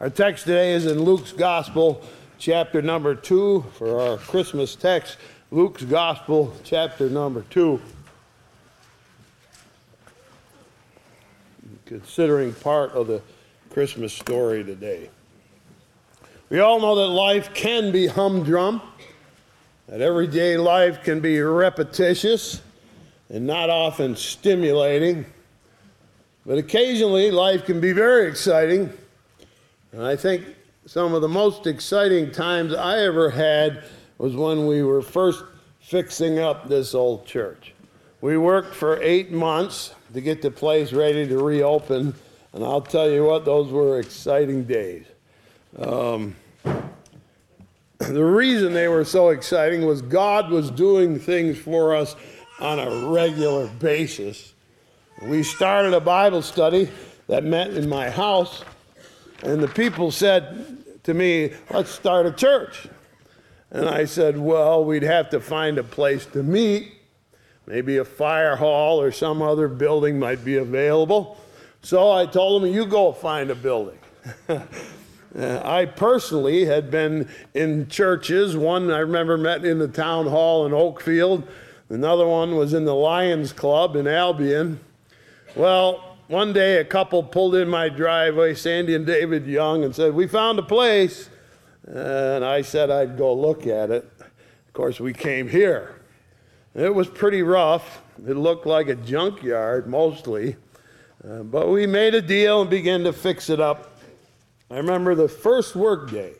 Our text today is in Luke's Gospel, chapter number two, for our Christmas text. Luke's Gospel, chapter number two. Considering part of the Christmas story today. We all know that life can be humdrum, that everyday life can be repetitious and not often stimulating. But occasionally, life can be very exciting. And I think some of the most exciting times I ever had was when we were first fixing up this old church. We worked for eight months to get the place ready to reopen, and I'll tell you what, those were exciting days. Um, the reason they were so exciting was God was doing things for us on a regular basis. We started a Bible study that met in my house, and the people said to me, Let's start a church. And I said, Well, we'd have to find a place to meet. Maybe a fire hall or some other building might be available. So I told them, You go find a building. Uh, I personally had been in churches. One I remember met in the town hall in Oakfield. Another one was in the Lions Club in Albion. Well, one day a couple pulled in my driveway, Sandy and David Young, and said, We found a place. And I said I'd go look at it. Of course, we came here. It was pretty rough. It looked like a junkyard mostly. Uh, but we made a deal and began to fix it up. I remember the first work day.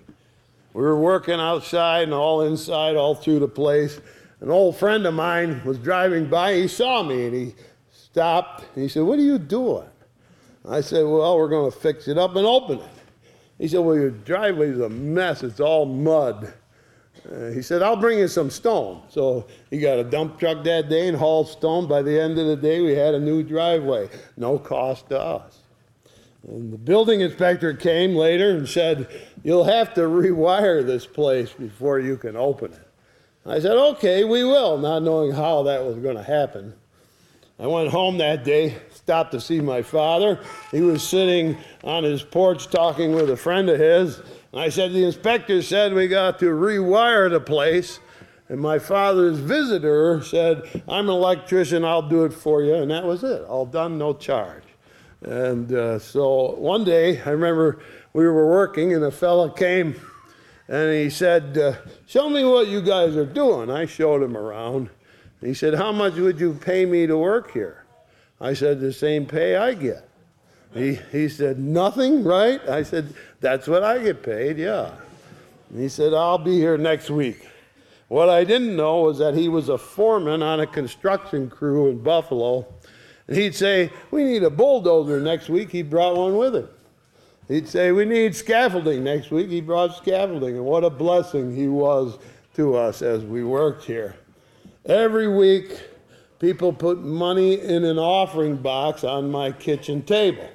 We were working outside and all inside, all through the place. An old friend of mine was driving by. He saw me and he stopped. And he said, What are you doing? I said, Well, we're going to fix it up and open it. He said, Well, your driveway's a mess. It's all mud. Uh, he said, I'll bring you some stone. So he got a dump truck that day and hauled stone. By the end of the day, we had a new driveway. No cost to us. And the building inspector came later and said, You'll have to rewire this place before you can open it. I said, Okay, we will, not knowing how that was going to happen. I went home that day, stopped to see my father. He was sitting on his porch talking with a friend of his. And I said, The inspector said we got to rewire the place. And my father's visitor said, I'm an electrician, I'll do it for you. And that was it, all done, no charge. And uh, so one day, I remember we were working, and a fella came and he said, uh, Show me what you guys are doing. I showed him around. He said, How much would you pay me to work here? I said, The same pay I get. He, he said, Nothing, right? I said, That's what I get paid, yeah. And he said, I'll be here next week. What I didn't know was that he was a foreman on a construction crew in Buffalo. And he'd say, We need a bulldozer next week. He brought one with him. He'd say, We need scaffolding next week. He brought scaffolding. And what a blessing he was to us as we worked here. Every week, people put money in an offering box on my kitchen table.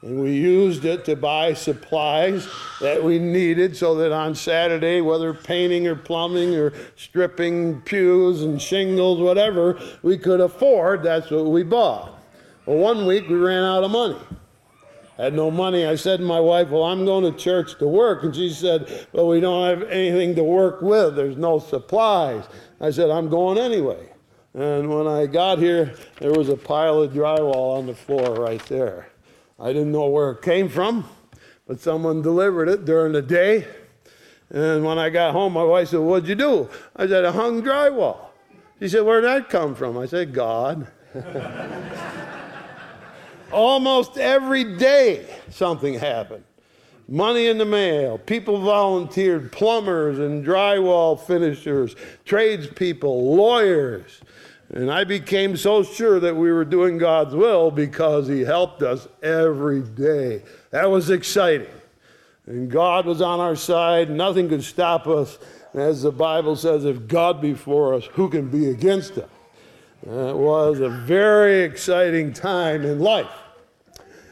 And we used it to buy supplies that we needed so that on Saturday, whether painting or plumbing or stripping pews and shingles, whatever we could afford, that's what we bought. Well, one week we ran out of money. Had no money. I said to my wife, Well, I'm going to church to work. And she said, Well, we don't have anything to work with. There's no supplies. I said, I'm going anyway. And when I got here, there was a pile of drywall on the floor right there. I didn't know where it came from, but someone delivered it during the day. And when I got home, my wife said, What'd you do? I said, I hung drywall. She said, Where'd that come from? I said, God. Almost every day something happened money in the mail. People volunteered, plumbers and drywall finishers, tradespeople, lawyers. And I became so sure that we were doing God's will because He helped us every day. That was exciting. And God was on our side. Nothing could stop us. As the Bible says, if God be for us, who can be against us? It was a very exciting time in life.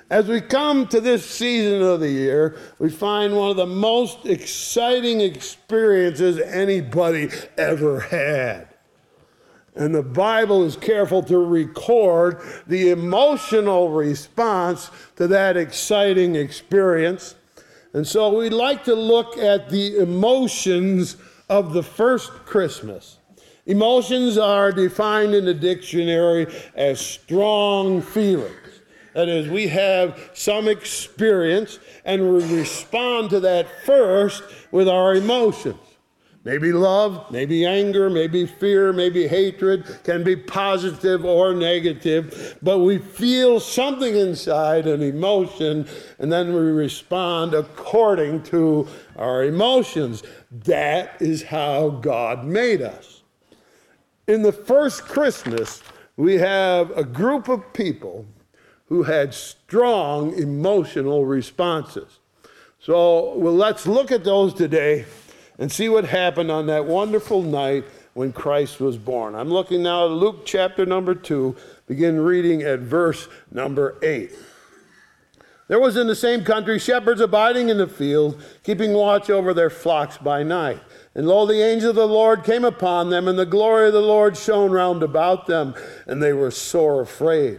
As we come to this season of the year, we find one of the most exciting experiences anybody ever had. And the Bible is careful to record the emotional response to that exciting experience. And so we'd like to look at the emotions of the first Christmas. Emotions are defined in the dictionary as strong feelings. That is, we have some experience and we respond to that first with our emotions. Maybe love, maybe anger, maybe fear, maybe hatred can be positive or negative, but we feel something inside, an emotion, and then we respond according to our emotions. That is how God made us. In the first Christmas, we have a group of people who had strong emotional responses. So well, let's look at those today and see what happened on that wonderful night when Christ was born. I'm looking now at Luke chapter number 2, begin reading at verse number 8. There was in the same country shepherds abiding in the field, keeping watch over their flocks by night. And lo, the angel of the Lord came upon them, and the glory of the Lord shone round about them, and they were sore afraid.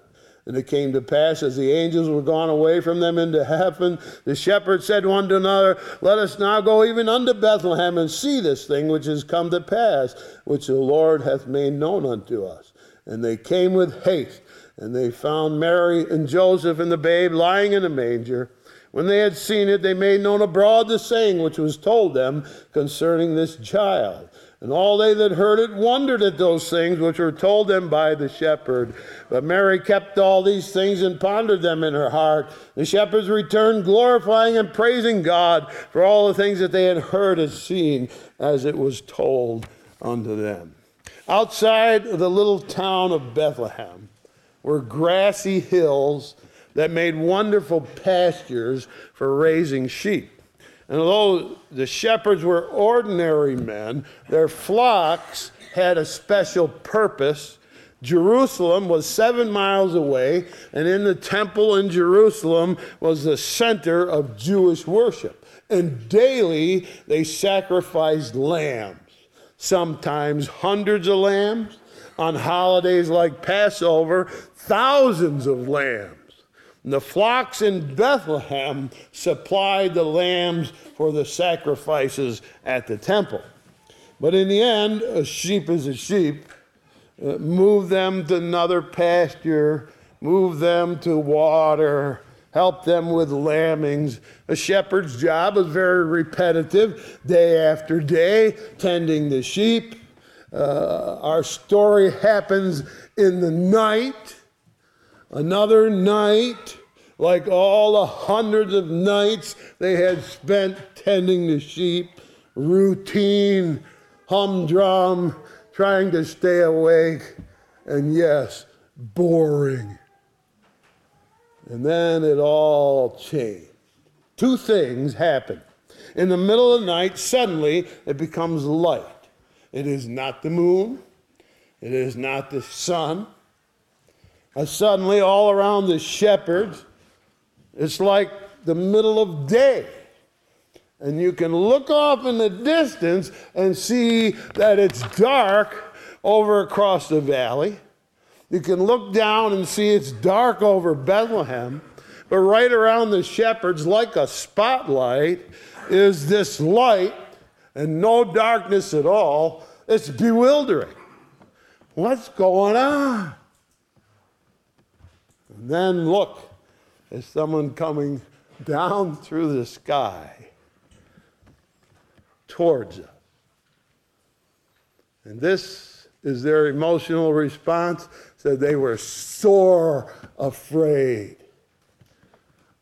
And it came to pass as the angels were gone away from them into heaven, the shepherds said one to another, Let us now go even unto Bethlehem and see this thing which is come to pass, which the Lord hath made known unto us. And they came with haste, and they found Mary and Joseph and the babe lying in a manger. When they had seen it, they made known abroad the saying which was told them concerning this child. And all they that heard it wondered at those things which were told them by the shepherd. But Mary kept all these things and pondered them in her heart. The shepherds returned, glorifying and praising God for all the things that they had heard and seen as it was told unto them. Outside the little town of Bethlehem were grassy hills that made wonderful pastures for raising sheep. And although the shepherds were ordinary men, their flocks had a special purpose. Jerusalem was seven miles away, and in the temple in Jerusalem was the center of Jewish worship. And daily they sacrificed lambs, sometimes hundreds of lambs. On holidays like Passover, thousands of lambs. The flocks in Bethlehem supplied the lambs for the sacrifices at the temple. But in the end, a sheep is a sheep. Uh, move them to another pasture, move them to water, help them with lambings. A shepherd's job is very repetitive, day after day, tending the sheep. Uh, our story happens in the night Another night, like all the hundreds of nights they had spent tending the sheep, routine, humdrum, trying to stay awake, and yes, boring. And then it all changed. Two things happen. In the middle of the night, suddenly it becomes light. It is not the moon, it is not the sun, and suddenly, all around the shepherds, it's like the middle of day. And you can look off in the distance and see that it's dark over across the valley. You can look down and see it's dark over Bethlehem. But right around the shepherds, like a spotlight, is this light and no darkness at all. It's bewildering. What's going on? Then look, there's someone coming down through the sky towards us. And this is their emotional response. Said they were sore afraid.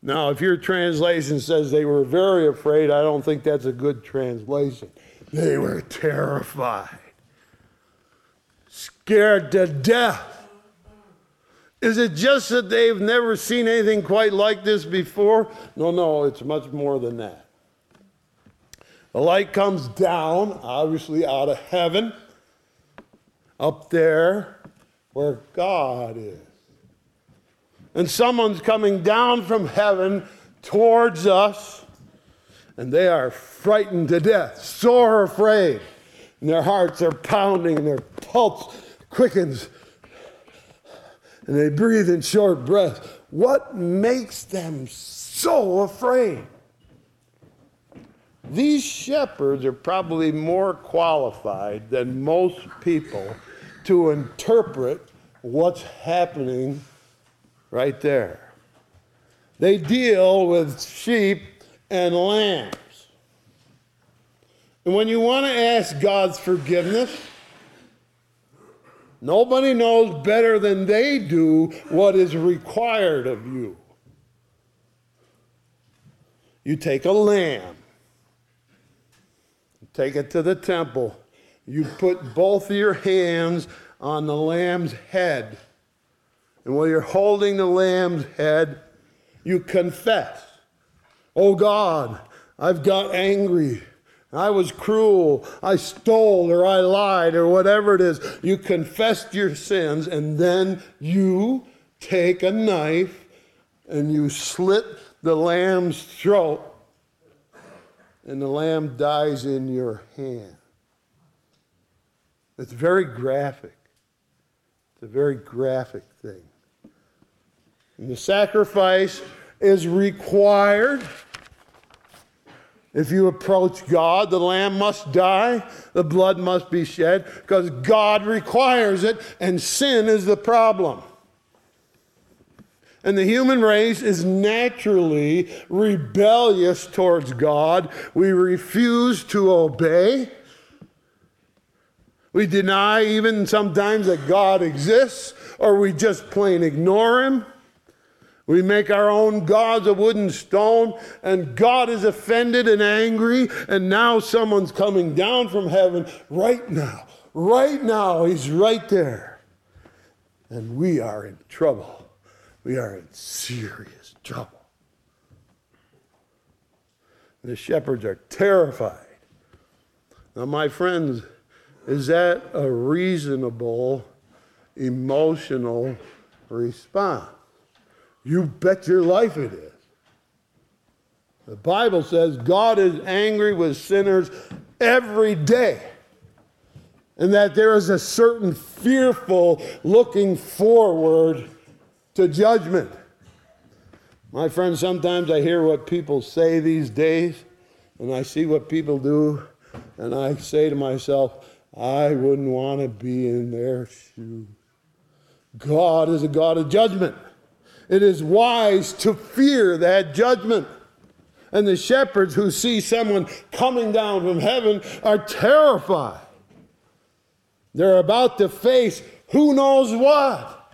Now, if your translation says they were very afraid, I don't think that's a good translation. They were terrified, scared to death. Is it just that they've never seen anything quite like this before? No, no, it's much more than that. The light comes down, obviously out of heaven, up there where God is. And someone's coming down from heaven towards us, and they are frightened to death, sore afraid. And their hearts are pounding, and their pulse quickens, and they breathe in short breaths. What makes them so afraid? These shepherds are probably more qualified than most people to interpret what's happening right there. They deal with sheep and lambs. And when you want to ask God's forgiveness, nobody knows better than they do what is required of you. You take a lamb, take it to the temple, you put both of your hands on the lamb's head. And while you're holding the lamb's head, you confess, Oh God, I've got angry. I was cruel. I stole or I lied or whatever it is. You confessed your sins and then you take a knife and you slit the lamb's throat and the lamb dies in your hand. It's very graphic. It's a very graphic thing. And the sacrifice is required. If you approach God, the lamb must die, the blood must be shed, because God requires it, and sin is the problem. And the human race is naturally rebellious towards God. We refuse to obey. We deny even sometimes that God exists, or we just plain ignore Him. We make our own gods of wood and stone, and God is offended and angry, and now someone's coming down from heaven right now. Right now, He's right there. And we are in trouble. We are in serious trouble. The shepherds are terrified. Now, my friends, is that a reasonable emotional response? You bet your life it is. The Bible says God is angry with sinners every day. And that there is a certain fearful looking forward to judgment. My friends, sometimes I hear what people say these days, and I see what people do, and I say to myself, I wouldn't want to be in their shoes. God is a God of judgment. It is wise to fear that judgment. And the shepherds who see someone coming down from heaven are terrified. They're about to face who knows what.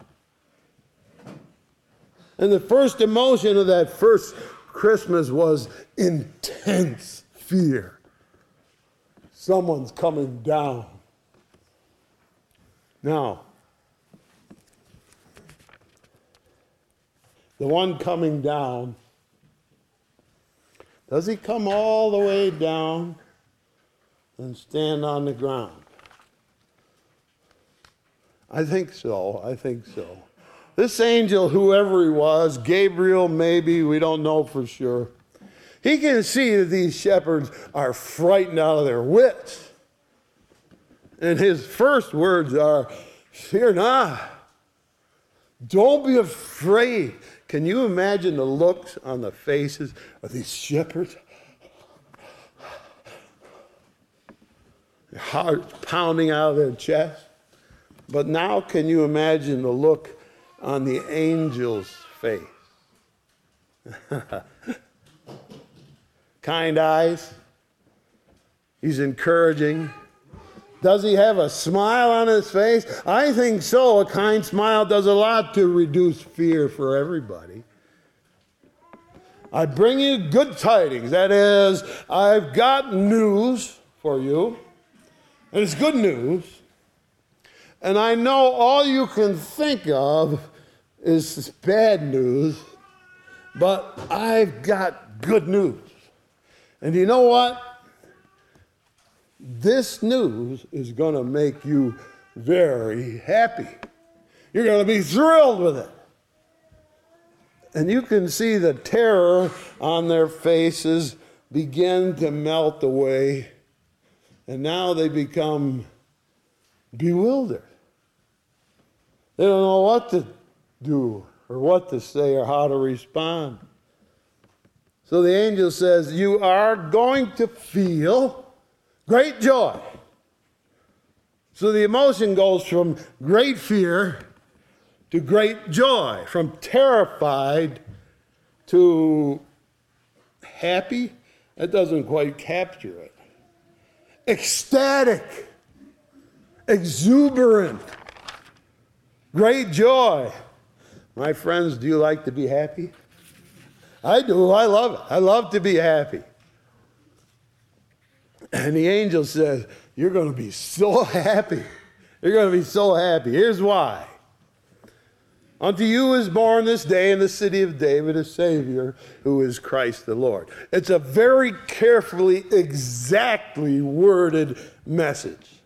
And the first emotion of that first Christmas was intense fear. Someone's coming down. Now, the one coming down, does he come all the way down and stand on the ground? I think so. I think so. This angel, whoever he was, Gabriel maybe, we don't know for sure, he can see that these shepherds are frightened out of their wits. And his first words are, Fear not. Don't be afraid. Can you imagine the looks on the faces of these shepherds? Their hearts pounding out of their chest. But now, can you imagine the look on the angel's face? kind eyes. He's encouraging. Does he have a smile on his face? I think so. A kind smile does a lot to reduce fear for everybody. I bring you good tidings. That is, I've got news for you, and it's good news. And I know all you can think of is bad news, but I've got good news. And you know what? This news is going to make you very happy. You're going to be thrilled with it. And you can see the terror on their faces begin to melt away. And now they become bewildered. They don't know what to do or what to say or how to respond. So the angel says, You are going to feel great joy. So the emotion goes from great fear to great joy, from terrified to happy. That doesn't quite capture it. Ecstatic, exuberant, great joy. My friends, do you like to be happy? I do. I love it. I love to be happy. And the angel says, You're going to be so happy. You're going to be so happy. Here's why. Unto you is born this day in the city of David a Savior who is Christ the Lord. It's a very carefully, exactly worded message.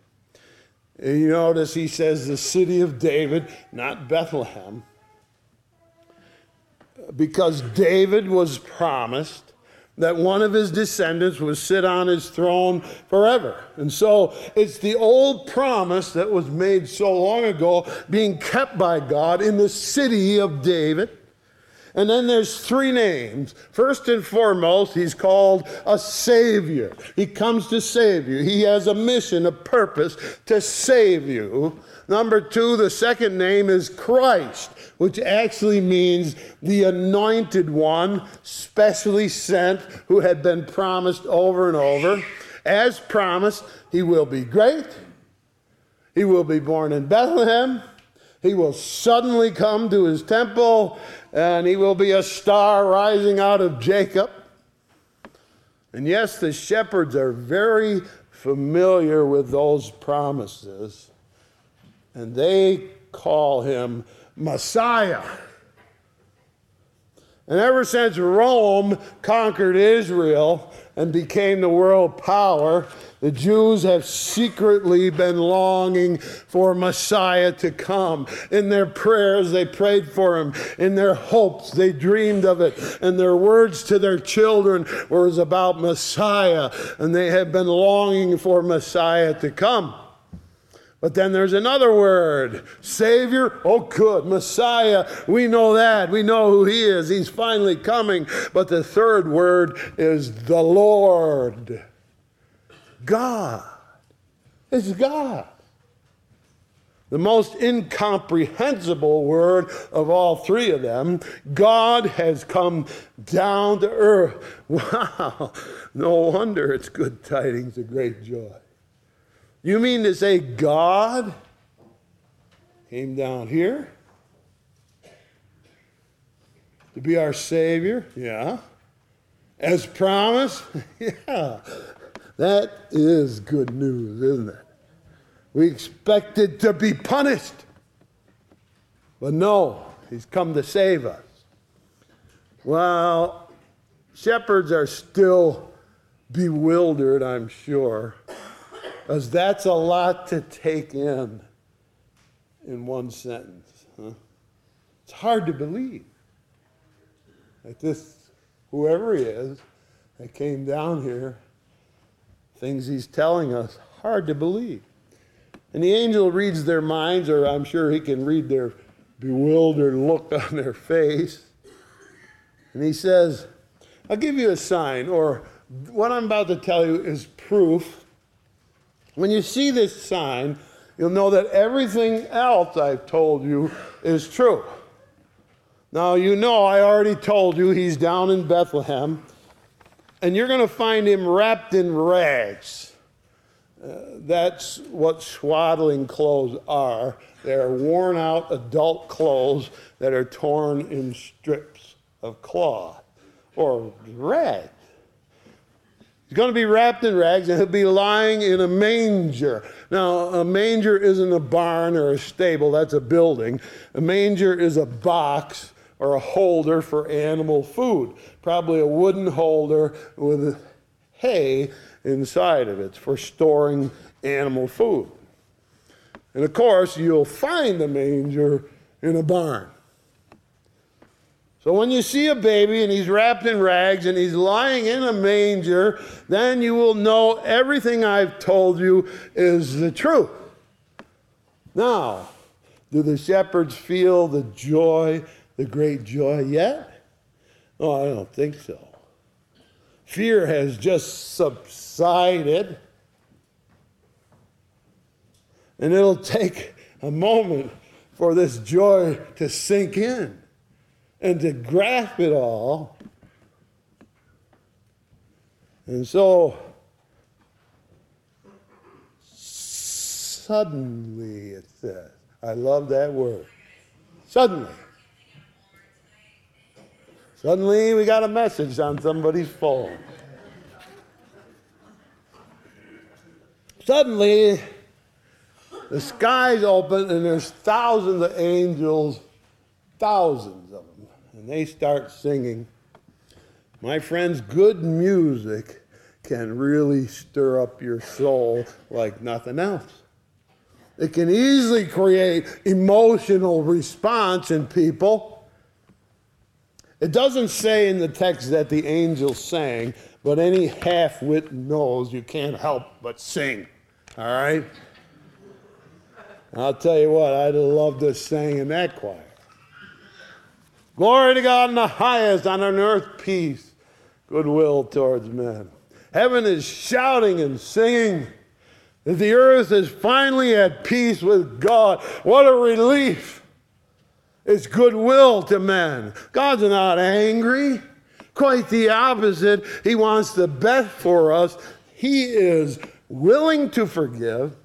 And you notice he says the city of David, not Bethlehem because David was promised that one of his descendants would sit on his throne forever. And so it's the old promise that was made so long ago being kept by God in the city of David. And then there's three names. First and foremost, he's called a Savior. He comes to save you. He has a mission, a purpose to save you. Number two, the second name is Christ which actually means the anointed one, specially sent, who had been promised over and over. As promised, he will be great. He will be born in Bethlehem. He will suddenly come to his temple, and he will be a star rising out of Jacob. And yes, the shepherds are very familiar with those promises, and they call him Messiah. And ever since Rome conquered Israel and became the world power, the Jews have secretly been longing for Messiah to come. In their prayers, they prayed for him. In their hopes, they dreamed of it. And their words to their children was about Messiah. And they have been longing for Messiah to come. But then there's another word Savior. Oh, good. Messiah. We know that. We know who He is. He's finally coming. But the third word is the Lord. God. It's God. The most incomprehensible word of all three of them. God has come down to earth. Wow. No wonder it's good tidings of great joy. You mean to say God came down here to be our Savior? Yeah. As promised? yeah. That is good news, isn't it? We expected to be punished. But no, He's come to save us. Well, shepherds are still bewildered, I'm sure. Because that's a lot to take in in one sentence. Huh? It's hard to believe that this, whoever he is, that came down here, things he's telling us, hard to believe. And the angel reads their minds, or I'm sure he can read their bewildered look on their face. And he says, I'll give you a sign, or what I'm about to tell you is proof when you see this sign, you'll know that everything else I've told you is true. Now, you know, I already told you he's down in Bethlehem, and you're going to find him wrapped in rags. Uh, that's what swaddling clothes are. They're worn out adult clothes that are torn in strips of cloth or rags. He's going to be wrapped in rags and he'll be lying in a manger. Now, a manger isn't a barn or a stable, that's a building. A manger is a box or a holder for animal food, probably a wooden holder with hay inside of it. For storing animal food. And of course, you'll find the manger in a barn. So when you see a baby and he's wrapped in rags and he's lying in a manger, then you will know everything I've told you is the truth. Now, do the shepherds feel the joy, the great joy yet? Oh, I don't think so. Fear has just subsided. And it'll take a moment for this joy to sink in and to grasp it all. And so, suddenly it says, I love that word. Suddenly. Suddenly we got a message on somebody's phone. Suddenly the skies open and there's thousands of angels, thousands of them, and they start singing. My friends, good music can really stir up your soul like nothing else. It can easily create emotional response in people. It doesn't say in the text that the angels sang, but any half wit knows you can't help but sing. All right? I'll tell you what, I'd love to sing in that choir. Glory to God in the highest, on earth peace, goodwill towards men. Heaven is shouting and singing that the earth is finally at peace with God. What a relief! It's goodwill to men. God's not angry. Quite the opposite. He wants the best for us. He is willing to forgive,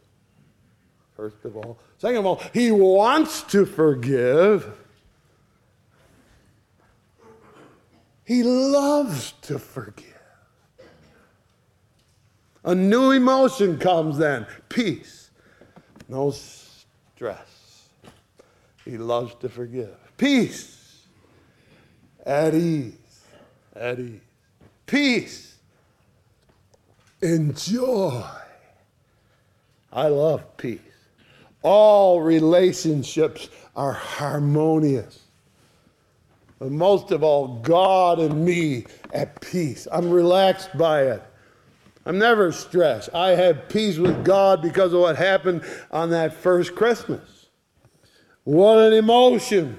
first of all. Second of all, He wants to forgive. He loves to forgive. A new emotion comes then peace, no stress. He loves to forgive. Peace. At ease. At ease. Peace. Enjoy. I love peace. All relationships are harmonious. But most of all, God and me at peace. I'm relaxed by it. I'm never stressed. I have peace with God because of what happened on that first Christmas. What an emotion!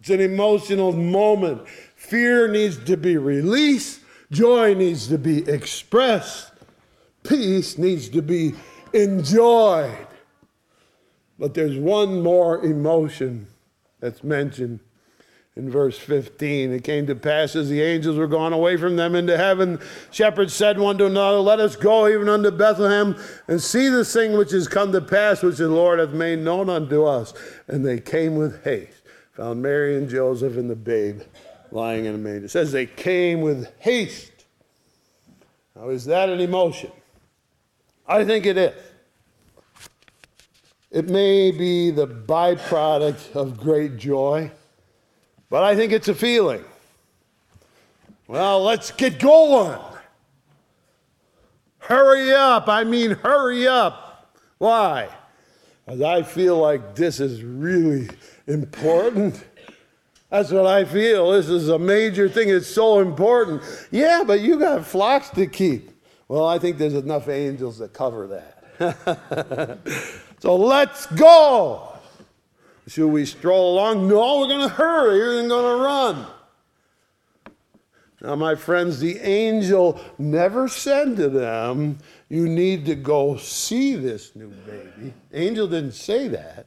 It's an emotional moment. Fear needs to be released, joy needs to be expressed, peace needs to be enjoyed. But there's one more emotion that's mentioned in verse 15. It came to pass as the angels were gone away from them into heaven, shepherds said one to another, Let us go even unto Bethlehem and see this thing which is come to pass, which the Lord hath made known unto us. And they came with haste, found Mary and Joseph and the babe lying in a manger. It says they came with haste. Now, is that an emotion? I think it is. It may be the byproduct of great joy but I think it's a feeling. Well, let's get going. Hurry up. I mean, hurry up. Why? Because I feel like this is really important. That's what I feel. This is a major thing. It's so important. Yeah, but you got flocks to keep. Well, I think there's enough angels that cover that. so let's go. Should we stroll along? No, we're going to hurry. We're going to run. Now, my friends, the angel never said to them, You need to go see this new baby. Angel didn't say that.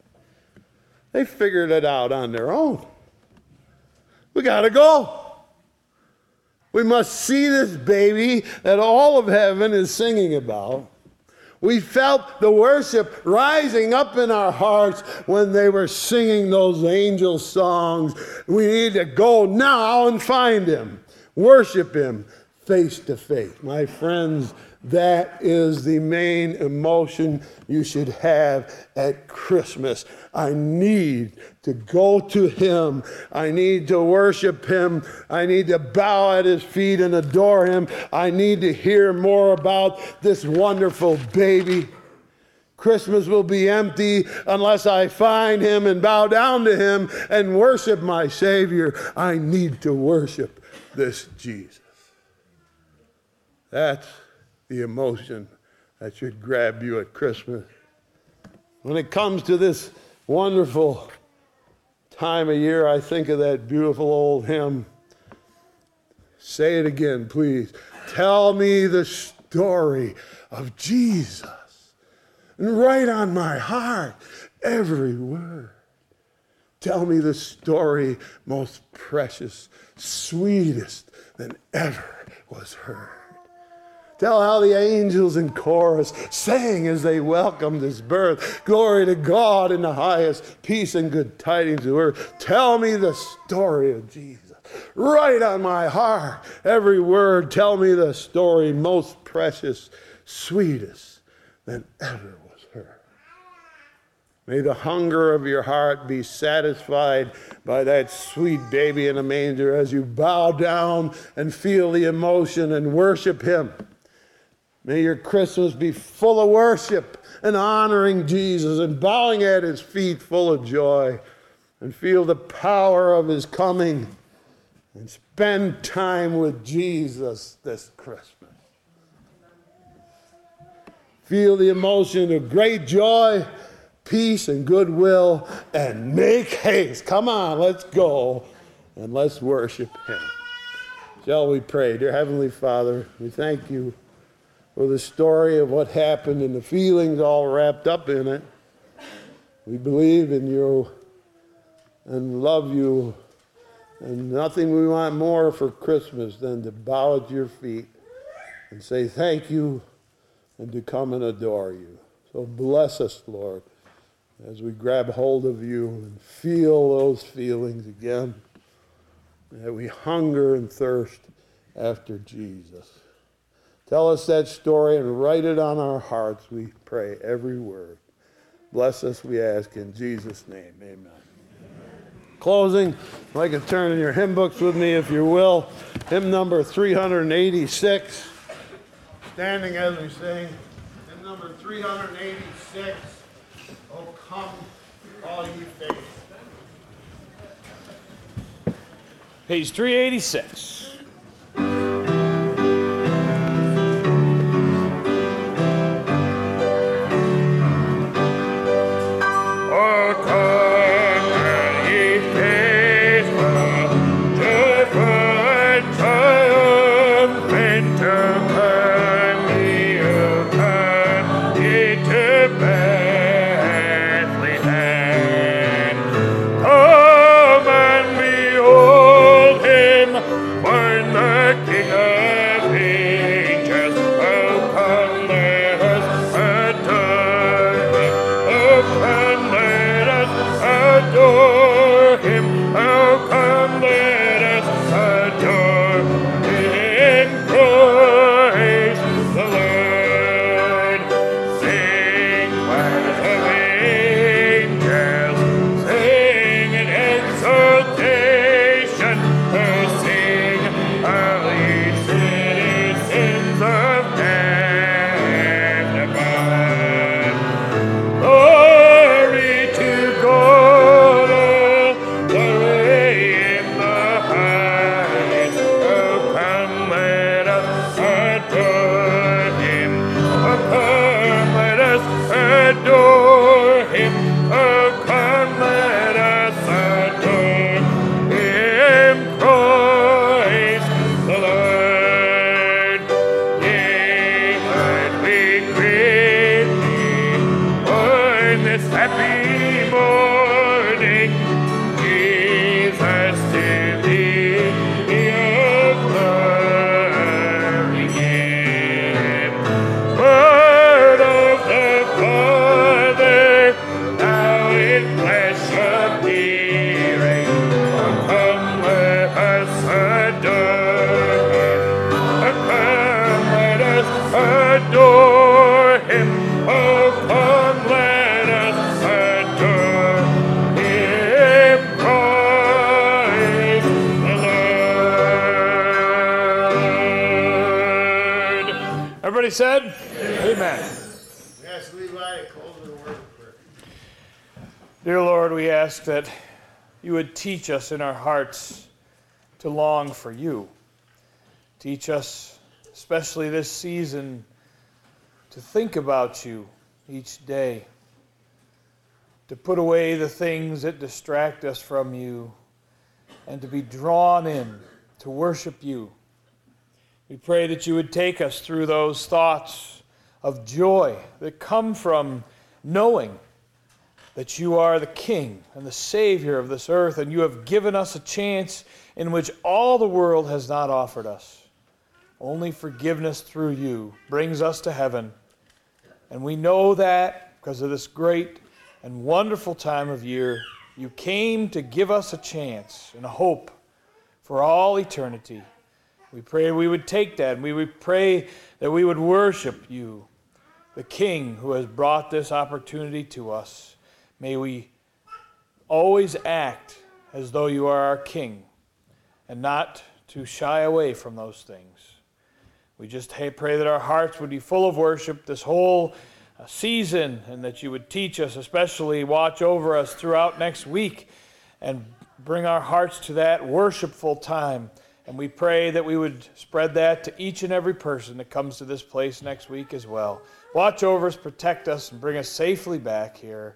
They figured it out on their own. We got to go. We must see this baby that all of heaven is singing about. We felt the worship rising up in our hearts when they were singing those angel songs. We need to go now and find him, worship him, face to face. My friends, that is the main emotion you should have at Christmas. I need to go to Him. I need to worship Him. I need to bow at His feet and adore Him. I need to hear more about this wonderful baby. Christmas will be empty unless I find Him and bow down to Him and worship my Savior. I need to worship this Jesus. That's the emotion that should grab you at Christmas. When it comes to this wonderful time of year, I think of that beautiful old hymn. Say it again, please. Tell me the story of Jesus. And write on my heart every word. Tell me the story most precious, sweetest than ever was heard. Tell how the angels in chorus sang as they welcomed his birth. Glory to God in the highest, peace and good tidings to earth. Tell me the story of Jesus. Write on my heart every word. Tell me the story most precious, sweetest than ever was heard. May the hunger of your heart be satisfied by that sweet baby in a manger as you bow down and feel the emotion and worship him. May your Christmas be full of worship and honoring Jesus and bowing at his feet full of joy and feel the power of his coming and spend time with Jesus this Christmas. Feel the emotion of great joy, peace, and goodwill, and make haste. Come on, let's go and let's worship him. Shall we pray? Dear Heavenly Father, we thank you for the story of what happened and the feelings all wrapped up in it. We believe in you and love you, and nothing we want more for Christmas than to bow at your feet and say thank you and to come and adore you. So bless us, Lord, as we grab hold of you and feel those feelings again, that we hunger and thirst after Jesus. Tell us that story and write it on our hearts, we pray, every word. Bless us, we ask, in Jesus' name. Amen. Amen. Closing, I'd like to turn in your hymn books with me, if you will. Hymn number 386. Standing as we sing. Hymn number 386. Oh, come, all ye faithful. Page 386. Ask that you would teach us in our hearts to long for you. Teach us, especially this season, to think about you each day, to put away the things that distract us from you, and to be drawn in to worship you. We pray that you would take us through those thoughts of joy that come from knowing that you are the King and the Savior of this earth, and you have given us a chance in which all the world has not offered us. Only forgiveness through you brings us to heaven. And we know that because of this great and wonderful time of year, you came to give us a chance and a hope for all eternity. We pray we would take that and we would pray that we would worship you, the King who has brought this opportunity to us. May we always act as though you are our King and not to shy away from those things. We just pray that our hearts would be full of worship this whole uh, season and that you would teach us, especially watch over us throughout next week and bring our hearts to that worshipful time. And we pray that we would spread that to each and every person that comes to this place next week as well. Watch over us, protect us, and bring us safely back here.